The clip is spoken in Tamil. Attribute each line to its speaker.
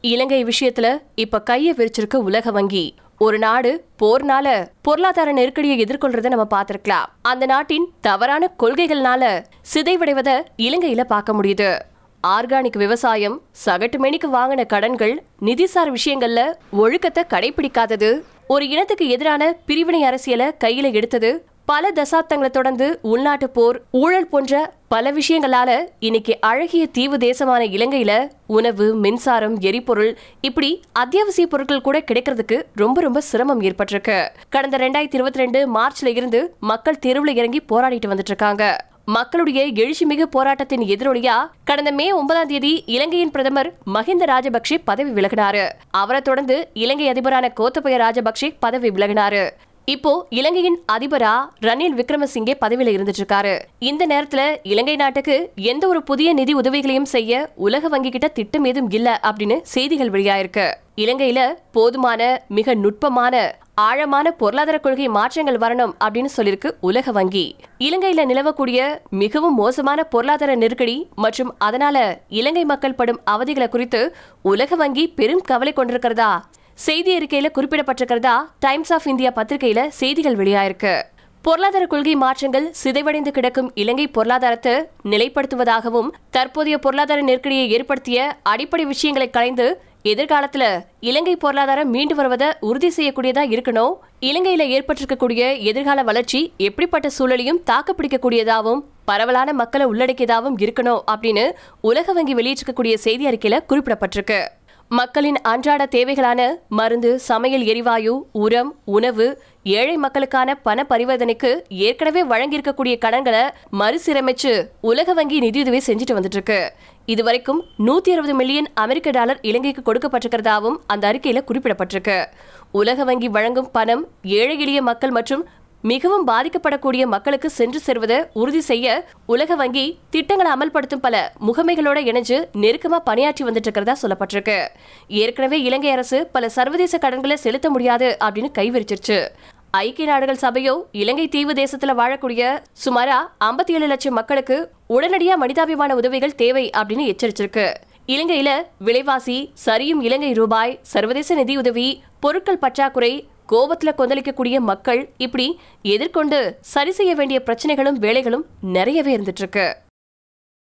Speaker 1: இலங்கை விஷயத்துல இப்ப கைய விரிச்சிருக்க உலக வங்கி. ஒரு நாடு போர்னால பொருளாதார நெருக்கடியை எதிர்கொள்றத நம்ம பார்த்திருக்கலாம். அந்த நாட்டின் தவறான கொள்கைகள்னால சிதைவடைவத இலங்கையில பார்க்க முடியுது. ஆர்கானிக் விவசாயம் சகட்டுமேனிக்கு வாங்கின கடன்கள் நிதிசார் விஷயங்கள்ல ஒழுக்கத்தை கடைபிடிக்காதது ஒரு இனத்துக்கு எதிரான பிரிவினை அரசியலை கையில எடுத்தது பல தசாப்தங்களை தொடர்ந்து உள்நாட்டு போர் ஊழல் போன்ற பல விஷயங்களால இன்னைக்கு அழகிய தீவு தேசமான இலங்கையில உணவு மின்சாரம் எரிபொருள் இப்படி அத்தியாவசிய பொருட்கள் கூட கிடைக்கிறதுக்கு ரொம்ப ரொம்ப சிரமம் ஏற்பட்டிருக்கு. கடந்த ரெண்டாயிரத்தி இருபத்தி ரெண்டு மார்ச்ல இருந்து மக்கள் தெருவில் இறங்கி போராடிட்டு வந்துட்டு இருக்காங்க மக்களுடைய எழுச்சிமிகு போராட்டத்தின் எதிரொலியா கடந்த மே ஒன்பதாம் தேதி இலங்கையின் பிரதமர் மஹிந்த ராஜபக்சே பதவி விலகினாரு. அவரை தொடர்ந்து இலங்கை அதிபரான கோத்தபய ராஜபக்சே பதவி விலகினாரு. இப்போ இலங்கையின் அதிபரா ரணில் விக்ரமசிங்கே பதவியில இருந்துட்டு இருக்காரு இந்த நேரத்துல இலங்கை நாட்டுக்கு எந்த ஒரு புதிய நிதி உதவிகளையும் செய்ய உலக வங்கி கிட்ட திட்டம் ஏதும் இல்ல அப்படின்னு செய்திகள் வெளியாயிருக்கு. இலங்கையில போதுமான மிக நுட்பமான ஆழமான பொருளாதார கொள்கை மாற்றங்கள் வரணும் அப்படின்னு சொல்லிருக்கு உலக வங்கி. இலங்கையில நிலவக்கூடிய மிகவும் மோசமான பொருளாதார நெருக்கடி மற்றும் அதனால இலங்கை மக்கள் படும் அவதிகளை குறித்து உலக வங்கி பெரும் கவலை கொண்டிருக்கிறதா செய்தி அறிக்கையில குறிப்பிடப்பட்டிருக்கிறதா? டைம்ஸ் ஆஃப் இந்தியா பத்திரிகையில செய்திகள் வெளியாயிருக்கு. பொருளாதார கொள்கை மாற்றங்கள் சிதைவடைந்து கிடக்கும் இலங்கை பொருளாதாரத்தை நிலைப்படுத்துவதாகவும் தற்போதைய பொருளாதார நெருக்கடியை ஏற்படுத்திய அடிப்படை விஷயங்களை கலைந்து எதிர்காலத்துல இலங்கை பொருளாதாரம் மீண்டு வருவதை உறுதி செய்யக்கூடியதா இருக்கணும்? இலங்கையில ஏற்பட்டிருக்கக்கூடிய எதிர்கால வளர்ச்சி எப்படிப்பட்ட சூழலையும் தாக்குப்பிடிக்கக்கூடியதாகவும் பரவலான மக்களை உள்ளடக்கியதாகவும் இருக்கணும் அப்படின்னு உலக வங்கி வெளியிட்டிருக்கக்கூடிய செய்தி அறிக்கையில குறிப்பிடப்பட்டிருக்கு. மக்களின் அன்றாட தேவைகளான மருந்து சமையல் எரிவாயு உரம் உணவு ஏழை மக்களுக்கான பண பரிவர்த்தனைக்கு ஏற்கனவே வழங்கியிருக்கக்கூடிய கடன்களை மறுசீரமைச்சு உலக வங்கி நிதியுதவி செஞ்சுட்டு வந்துட்டு இருக்கு இதுவரைக்கும் நூத்தி அறுபது மில்லியன் அமெரிக்க டாலர் இலங்கைக்கு கொடுக்கப்பட்டிருக்கிறதாவும் அந்த அறிக்கையில குறிப்பிடப்பட்டிருக்கு. உலக வங்கி வழங்கும் பணம் ஏழை எளிய மக்கள் மற்றும் மிகவும் பாதிக்கப்படக்கூடிய மக்களுக்கு சென்று சேர்வதை உறுதி செய்ய உலக வங்கி திட்டங்களை அமல்படுத்தும் பல முகமைகளோட இணைஞ்சு நெருக்கமா பணியாற்றி வந்துட்டு இருக்கிறதா சொல்லப்பட்டிருக்கு. ஏற்கனவே இலங்கை அரசு பல சர்வதேச கடன்களை செலுத்த முடியாது அப்படின்னு கைவிரிச்சிருச்சு. ஐக்கிய நாடுகள் சபையோ இலங்கை தீவு தேசத்துல வாழக்கூடிய சுமாரா ஐம்பத்தி ஏழு லட்சம் மக்களுக்கு உடனடியா மனிதாபிமான உதவிகள் தேவை அப்படின்னு எச்சரிச்சிருக்கு. இலங்கையில விலைவாசி சரியும் இலங்கை ரூபாய் சர்வதேச நிதியுதவி பொருட்கள் பற்றாக்குறை கோபத்துல கொந்தளிக்கக்கூடிய மக்கள் இப்படி எதிர்கொண்டு சரி செய்ய வேண்டிய பிரச்சனைகளும் வேலைகளும் நிறையவே இருந்துட்டு இருக்கு.